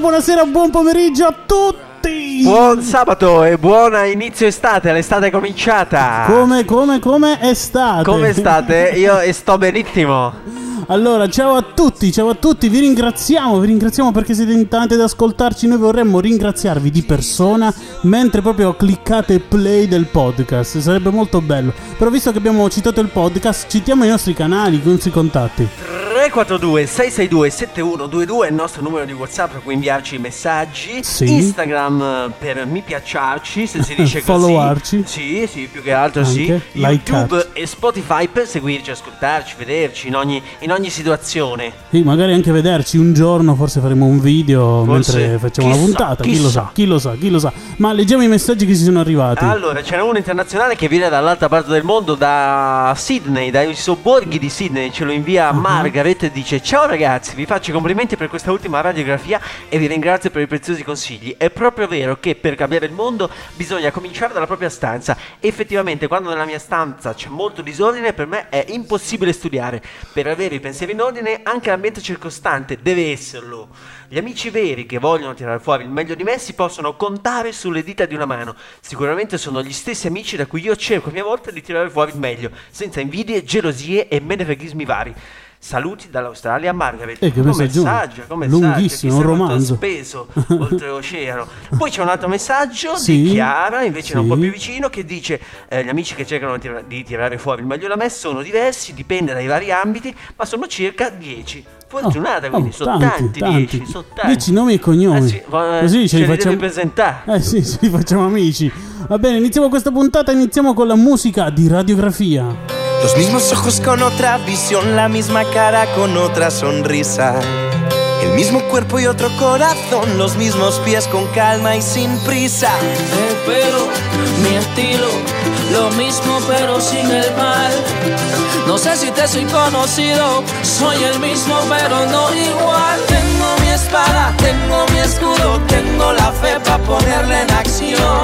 buonasera, buon pomeriggio a tutti. Buon sabato e buona inizio estate, l'estate è cominciata. Come, come, come estate? Come state? Io sto benissimo. Allora, ciao a tutti, ciao a tutti, vi ringraziamo, vi ringraziamo perché siete in tanti ad ascoltarci. Noi vorremmo ringraziarvi di persona mentre proprio cliccate play del podcast. Sarebbe molto bello. Però visto che abbiamo citato il podcast, citiamo i nostri canali, i nostri contatti. 342 662 7122 è il nostro numero di WhatsApp per cui inviarci messaggi. Sì. Instagram eh, per mi piacciarci, se si dice così. Followarci. Sì, sì, più che altro sì. Anche YouTube likearci. e Spotify per seguirci, ascoltarci, vederci in ogni, in ogni situazione. Sì, magari anche vederci un giorno, forse faremo un video Forse. mentre facciamo la Chissà, puntata. Chi lo sa, chi lo sa, chi lo sa. Ma leggiamo i messaggi che ci sono arrivati. Allora, c'era uno internazionale che viene dall'altra parte del mondo, da Sydney, dai sobborghi di Sydney, ce lo invia Ah. Margaret e dice Ciao ragazzi, vi faccio i complimenti per questa ultima radiografia e vi ringrazio per i preziosi consigli. È proprio vero che per cambiare il mondo bisogna cominciare dalla propria stanza. Effettivamente, quando nella mia stanza c'è molto disordine, per me è impossibile studiare. Per avere i pensieri in ordine, anche l'ambiente circostante deve esserlo. Gli amici veri che vogliono tirare fuori il meglio di me si possono contare sulle dita di una mano. Sicuramente sono gli stessi amici da cui io cerco a mia volta di tirare fuori il meglio, senza invidie, gelosie e menefreghismi vari. Saluti dall'Australia, Margaret. Eh, che come messaggio. come Lunghissimo, messaggio, un romanzo. speso oltreoceano. Poi c'è un altro messaggio Sì. di Chiara, invece un po' Sì. più vicino, che dice: eh, Gli amici che cercano di, di tirare fuori il meglio da me sono diversi, dipende dai vari ambiti, ma sono circa 10. Fortunata, Oh, quindi oh, sono tanti, 10, sono tanti. Dieci nomi e cognomi. Eh sì, va- Così ce ce li li facciamo presentare. Eh sì, ci facciamo amici. Va bene, iniziamo questa puntata, iniziamo con la musica di radiografia. Los mismos ojos con otra visión, la misma cara con otra sonrisa. El mismo cuerpo y otro corazón, los mismos pies con calma y sin prisa. El pelo, mi estilo, lo mismo pero sin el mal. No sé si te soy conocido, soy el mismo pero no igual. Tengo mi espada, tengo mi escudo, tengo la fe para ponerla en acción.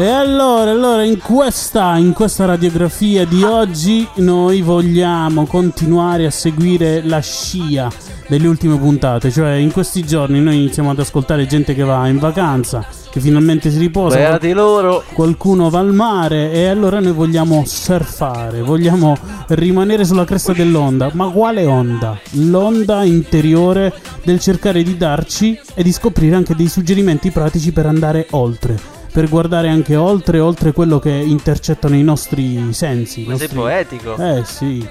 E allora, allora in questa, in questa radiografia di oggi noi vogliamo continuare a seguire la scia delle ultime puntate, cioè in questi giorni noi iniziamo ad ascoltare gente che va in vacanza, che finalmente si riposa, Beati loro. qualcuno va al mare e allora noi vogliamo surfare, vogliamo rimanere sulla cresta dell'onda. Ma quale onda? L'onda interiore del cercare di darci e di scoprire anche dei suggerimenti pratici per andare oltre, per guardare anche oltre, oltre quello che intercettano i nostri sensi. Ma sei nostri- poetico. eh sì.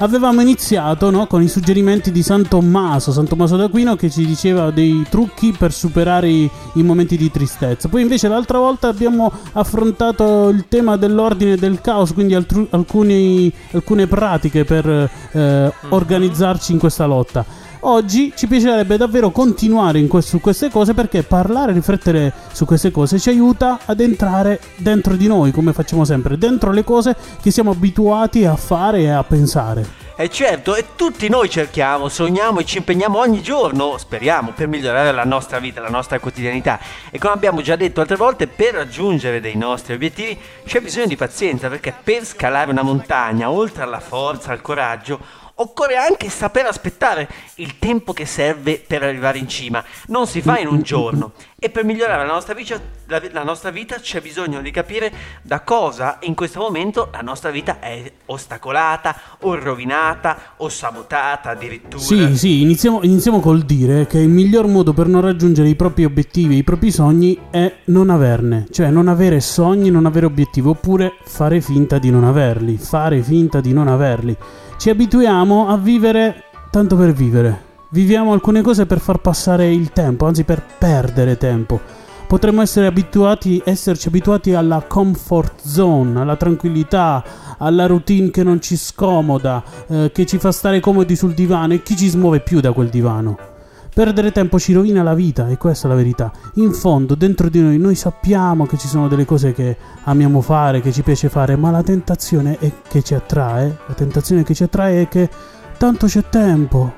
Avevamo iniziato no, con i suggerimenti di San Tommaso, San Tommaso d'Aquino che ci diceva dei trucchi per superare i, i momenti di tristezza. Poi invece l'altra volta abbiamo affrontato il tema dell'ordine e del caos, quindi altru- alcuni- alcune pratiche per eh, organizzarci in questa lotta. Oggi ci piacerebbe davvero continuare in que- su queste cose perché parlare riflettere su queste cose ci aiuta ad entrare dentro di noi, come facciamo sempre, dentro le cose che siamo abituati a fare e a pensare. E certo, e tutti noi cerchiamo, sogniamo e ci impegniamo ogni giorno, speriamo, per migliorare la nostra vita, la nostra quotidianità. E come abbiamo già detto altre volte, per raggiungere dei nostri obiettivi c'è bisogno di pazienza, perché per scalare una montagna, oltre alla forza, al coraggio, occorre anche saper aspettare il tempo che serve per arrivare in cima. Non si fa in un giorno. E per migliorare la nostra, vita, la, la nostra vita c'è bisogno di capire da cosa in questo momento la nostra vita è ostacolata o rovinata o sabotata addirittura. Sì, sì, iniziamo, iniziamo col dire che il miglior modo per non raggiungere i propri obiettivi, i propri sogni, è non averne. Cioè non avere sogni, non avere obiettivi, oppure fare finta di non averli. Fare finta di non averli. Ci abituiamo a vivere tanto per vivere. Viviamo alcune cose per far passare il tempo, anzi per perdere tempo. Potremmo essere abituati, esserci abituati alla comfort zone, alla tranquillità, alla routine che non ci scomoda, eh, che ci fa stare comodi sul divano e chi ci smuove più da quel divano. Perdere tempo ci rovina la vita e questa è la verità. In fondo, dentro di noi, noi sappiamo che ci sono delle cose che amiamo fare, che ci piace fare, ma la tentazione è che ci attrae, la tentazione che ci attrae è che tanto c'è tempo,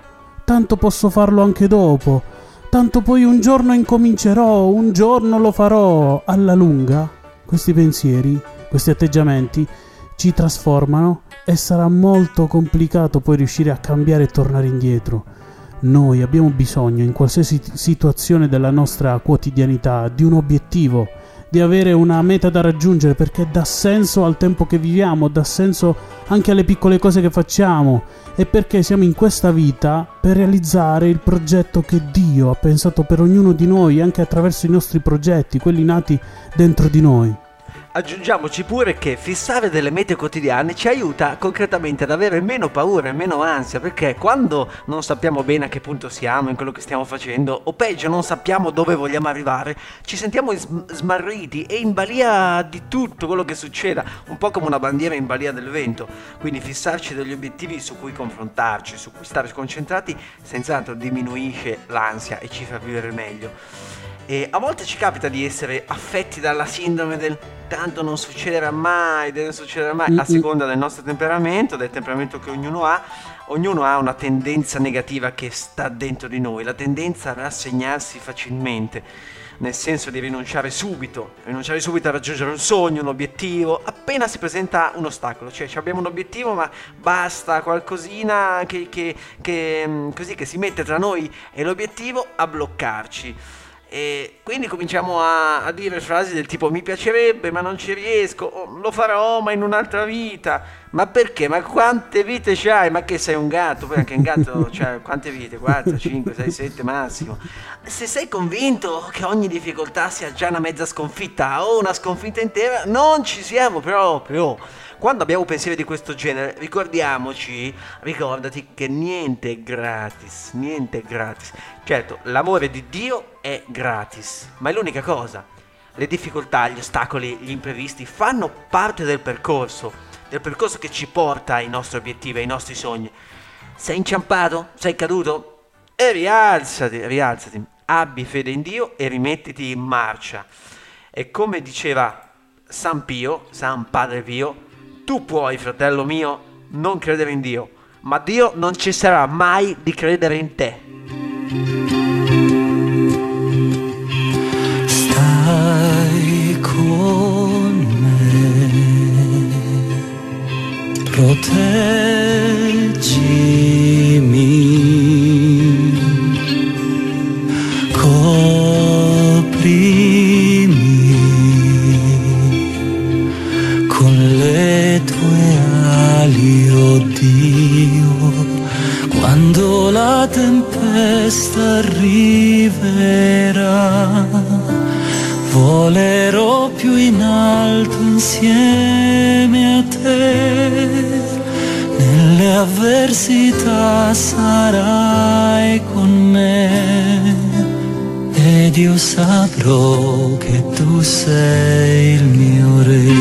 tanto posso farlo anche dopo, tanto poi un giorno incomincerò, un giorno lo farò. Alla lunga, questi pensieri, questi atteggiamenti ci trasformano e sarà molto complicato poi riuscire a cambiare e tornare indietro. Noi abbiamo bisogno in qualsiasi situazione della nostra quotidianità di un obiettivo, di avere una meta da raggiungere perché dà senso al tempo che viviamo, dà senso anche alle piccole cose che facciamo e perché siamo in questa vita per realizzare il progetto che Dio ha pensato per ognuno di noi anche attraverso i nostri progetti, quelli nati dentro di noi. Aggiungiamoci pure che fissare delle mete quotidiane ci aiuta concretamente ad avere meno paura e meno ansia, perché quando non sappiamo bene a che punto siamo in quello che stiamo facendo, o peggio non sappiamo dove vogliamo arrivare, ci sentiamo smarriti e in balia di tutto quello che succeda, un po' come una bandiera in balia del vento. Quindi fissarci degli obiettivi su cui confrontarci, su cui stare concentrati, senz'altro diminuisce l'ansia e ci fa vivere meglio. E a volte ci capita di essere affetti dalla sindrome del tanto non succederà mai, non succederà mai, a seconda del nostro temperamento, del temperamento che ognuno ha. Ognuno ha una tendenza negativa che sta dentro di noi, la tendenza a rassegnarsi facilmente, nel senso di rinunciare subito, rinunciare subito a raggiungere un sogno, un obiettivo, appena si presenta un ostacolo, cioè abbiamo un obiettivo ma basta qualcosina che, che, che, così, che si mette tra noi e l'obiettivo a bloccarci. E quindi cominciamo a, a, dire frasi del tipo mi piacerebbe ma non ci riesco, lo farò ma in un'altra vita. Ma perché? Ma quante vite c'hai? Ma che sei un gatto? Poi anche un gatto, cioè quante vite? 4, 5, 6, 7 massimo. Se sei convinto che ogni difficoltà sia già una mezza sconfitta o una sconfitta intera, non ci siamo proprio. Quando abbiamo pensieri di questo genere, ricordiamoci, ricordati che niente è gratis, niente è gratis. Certo, l'amore di Dio è gratis, ma è l'unica cosa. Le difficoltà, gli ostacoli, gli imprevisti fanno parte del percorso, del percorso che ci porta ai nostri obiettivi, ai nostri sogni. Sei inciampato? Sei caduto? E rialzati, rialzati. Abbi fede in Dio e rimettiti in marcia. E come diceva San Pio, San Padre Pio, tu puoi, fratello mio, non credere in Dio, ma Dio non cesserà mai di credere in te. Proteggimi, coprimi con le tue ali, oh Dio, quando la tempesta arriverà, volerò più in alto insieme Nelle avversità sarai con me ed io saprò che tu sei il mio re.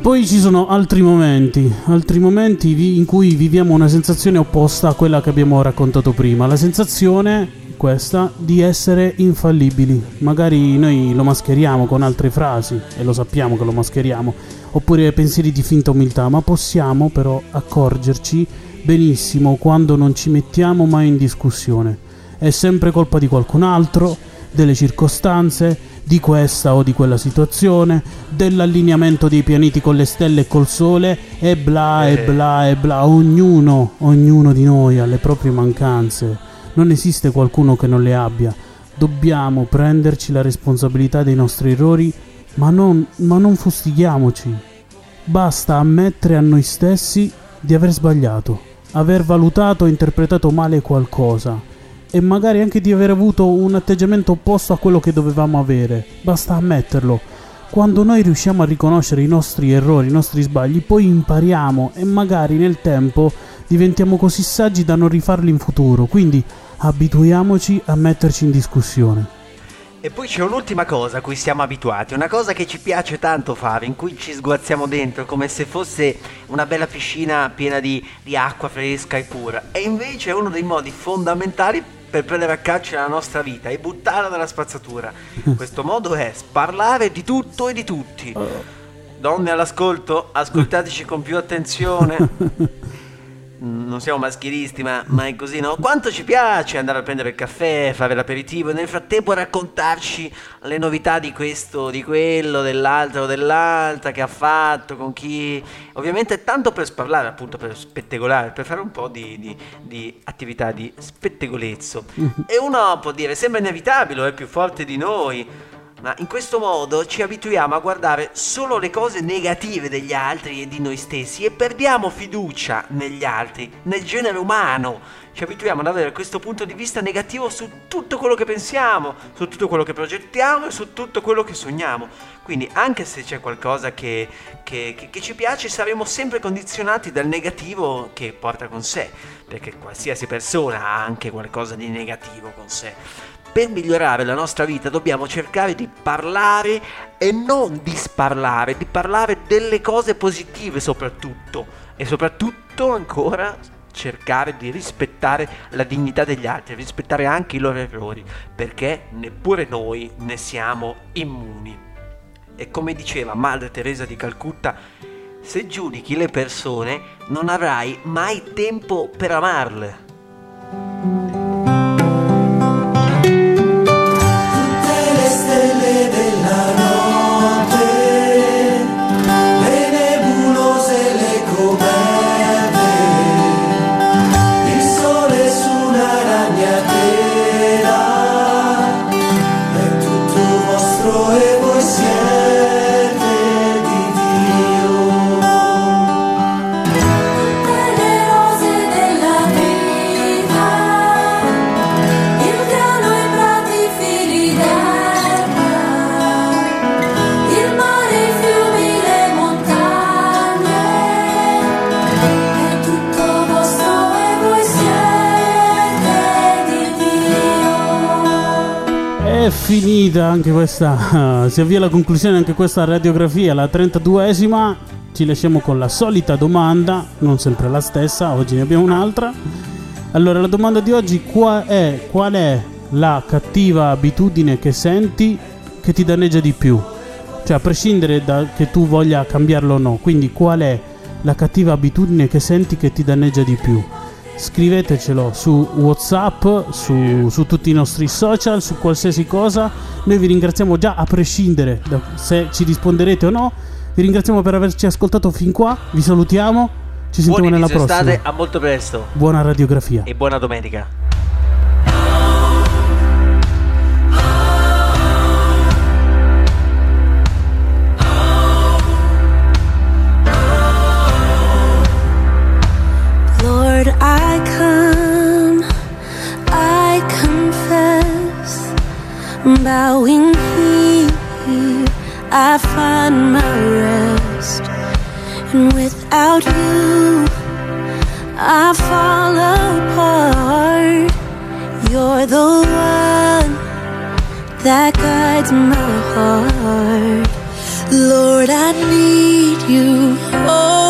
Poi ci sono altri momenti, altri momenti in cui viviamo una sensazione opposta a quella che abbiamo raccontato prima, la sensazione questa di essere infallibili. Magari noi lo mascheriamo con altre frasi e lo sappiamo che lo mascheriamo, oppure pensieri di finta umiltà, ma possiamo però accorgerci benissimo quando non ci mettiamo mai in discussione. È sempre colpa di qualcun altro, delle circostanze, di questa o di quella situazione, dell'allineamento dei pianeti con le stelle e col sole e bla e bla e bla. Ognuno, ognuno di noi ha le proprie mancanze. Non esiste qualcuno che non le abbia. Dobbiamo prenderci la responsabilità dei nostri errori, ma non, ma non fustighiamoci. Basta ammettere a noi stessi di aver sbagliato, aver valutato o interpretato male qualcosa e magari anche di aver avuto un atteggiamento opposto a quello che dovevamo avere. Basta ammetterlo. Quando noi riusciamo a riconoscere i nostri errori, i nostri sbagli, poi impariamo e magari nel tempo diventiamo così saggi da non rifarli in futuro. Quindi abituiamoci a metterci in discussione. E poi c'è un'ultima cosa a cui siamo abituati, una cosa che ci piace tanto fare, in cui ci sguazziamo dentro come se fosse una bella piscina piena di, di acqua fresca e pura. E invece è uno dei modi fondamentali per prendere a calcio la nostra vita e buttarla nella spazzatura. Questo modo è parlare di tutto e di tutti. Donne all'ascolto, ascoltateci con più attenzione. non siamo maschilisti, ma, ma, è così, no? Quanto ci piace andare a prendere il caffè, fare l'aperitivo e nel frattempo raccontarci le novità di questo, di quello, dell'altro, dell'altra che ha fatto, con chi. Ovviamente tanto per sparlare, appunto, per spettegolare, per fare un po' di, di, di attività di spettegolezzo. e uno può dire, sembra inevitabile, è più forte di noi ma in questo modo ci abituiamo a guardare solo le cose negative degli altri e di noi stessi e perdiamo fiducia negli altri, nel genere umano. Ci abituiamo ad avere questo punto di vista negativo su tutto quello che pensiamo, su tutto quello che progettiamo e su tutto quello che sogniamo. Quindi anche se c'è qualcosa che, che, che, che ci piace, saremo sempre condizionati dal negativo che porta con sé, perché qualsiasi persona ha anche qualcosa di negativo con sé per migliorare la nostra vita dobbiamo cercare di parlare e non di sparlare, di parlare delle cose positive soprattutto e soprattutto ancora cercare di rispettare la dignità degli altri, rispettare anche i loro errori, perché neppure noi ne siamo immuni. E come diceva Madre Teresa di Calcutta, se giudichi le persone non avrai mai tempo per amarle. Finita anche questa, si avvia alla conclusione anche questa radiografia, la 32esima. Ci lasciamo con la solita domanda, non sempre la stessa, oggi ne abbiamo un'altra. Allora, la domanda di oggi qual è, qual è la cattiva abitudine che senti che ti danneggia di più? Cioè, a prescindere da che tu voglia cambiarlo o no, quindi qual è la cattiva abitudine che senti che ti danneggia di più? Scrivetecelo su Whatsapp, su, su, tutti i nostri social, su qualsiasi cosa. Noi vi ringraziamo già a prescindere da se ci risponderete o no. Vi ringraziamo per averci ascoltato fin qua. Vi salutiamo. Ci sentiamo Buon nella prossima. Estate, a molto presto. Buona radiografia. E buona domenica. Bowing here, I find my rest. And without you, I fall apart. You're the one that guides my heart. Lord, I need you. Oh,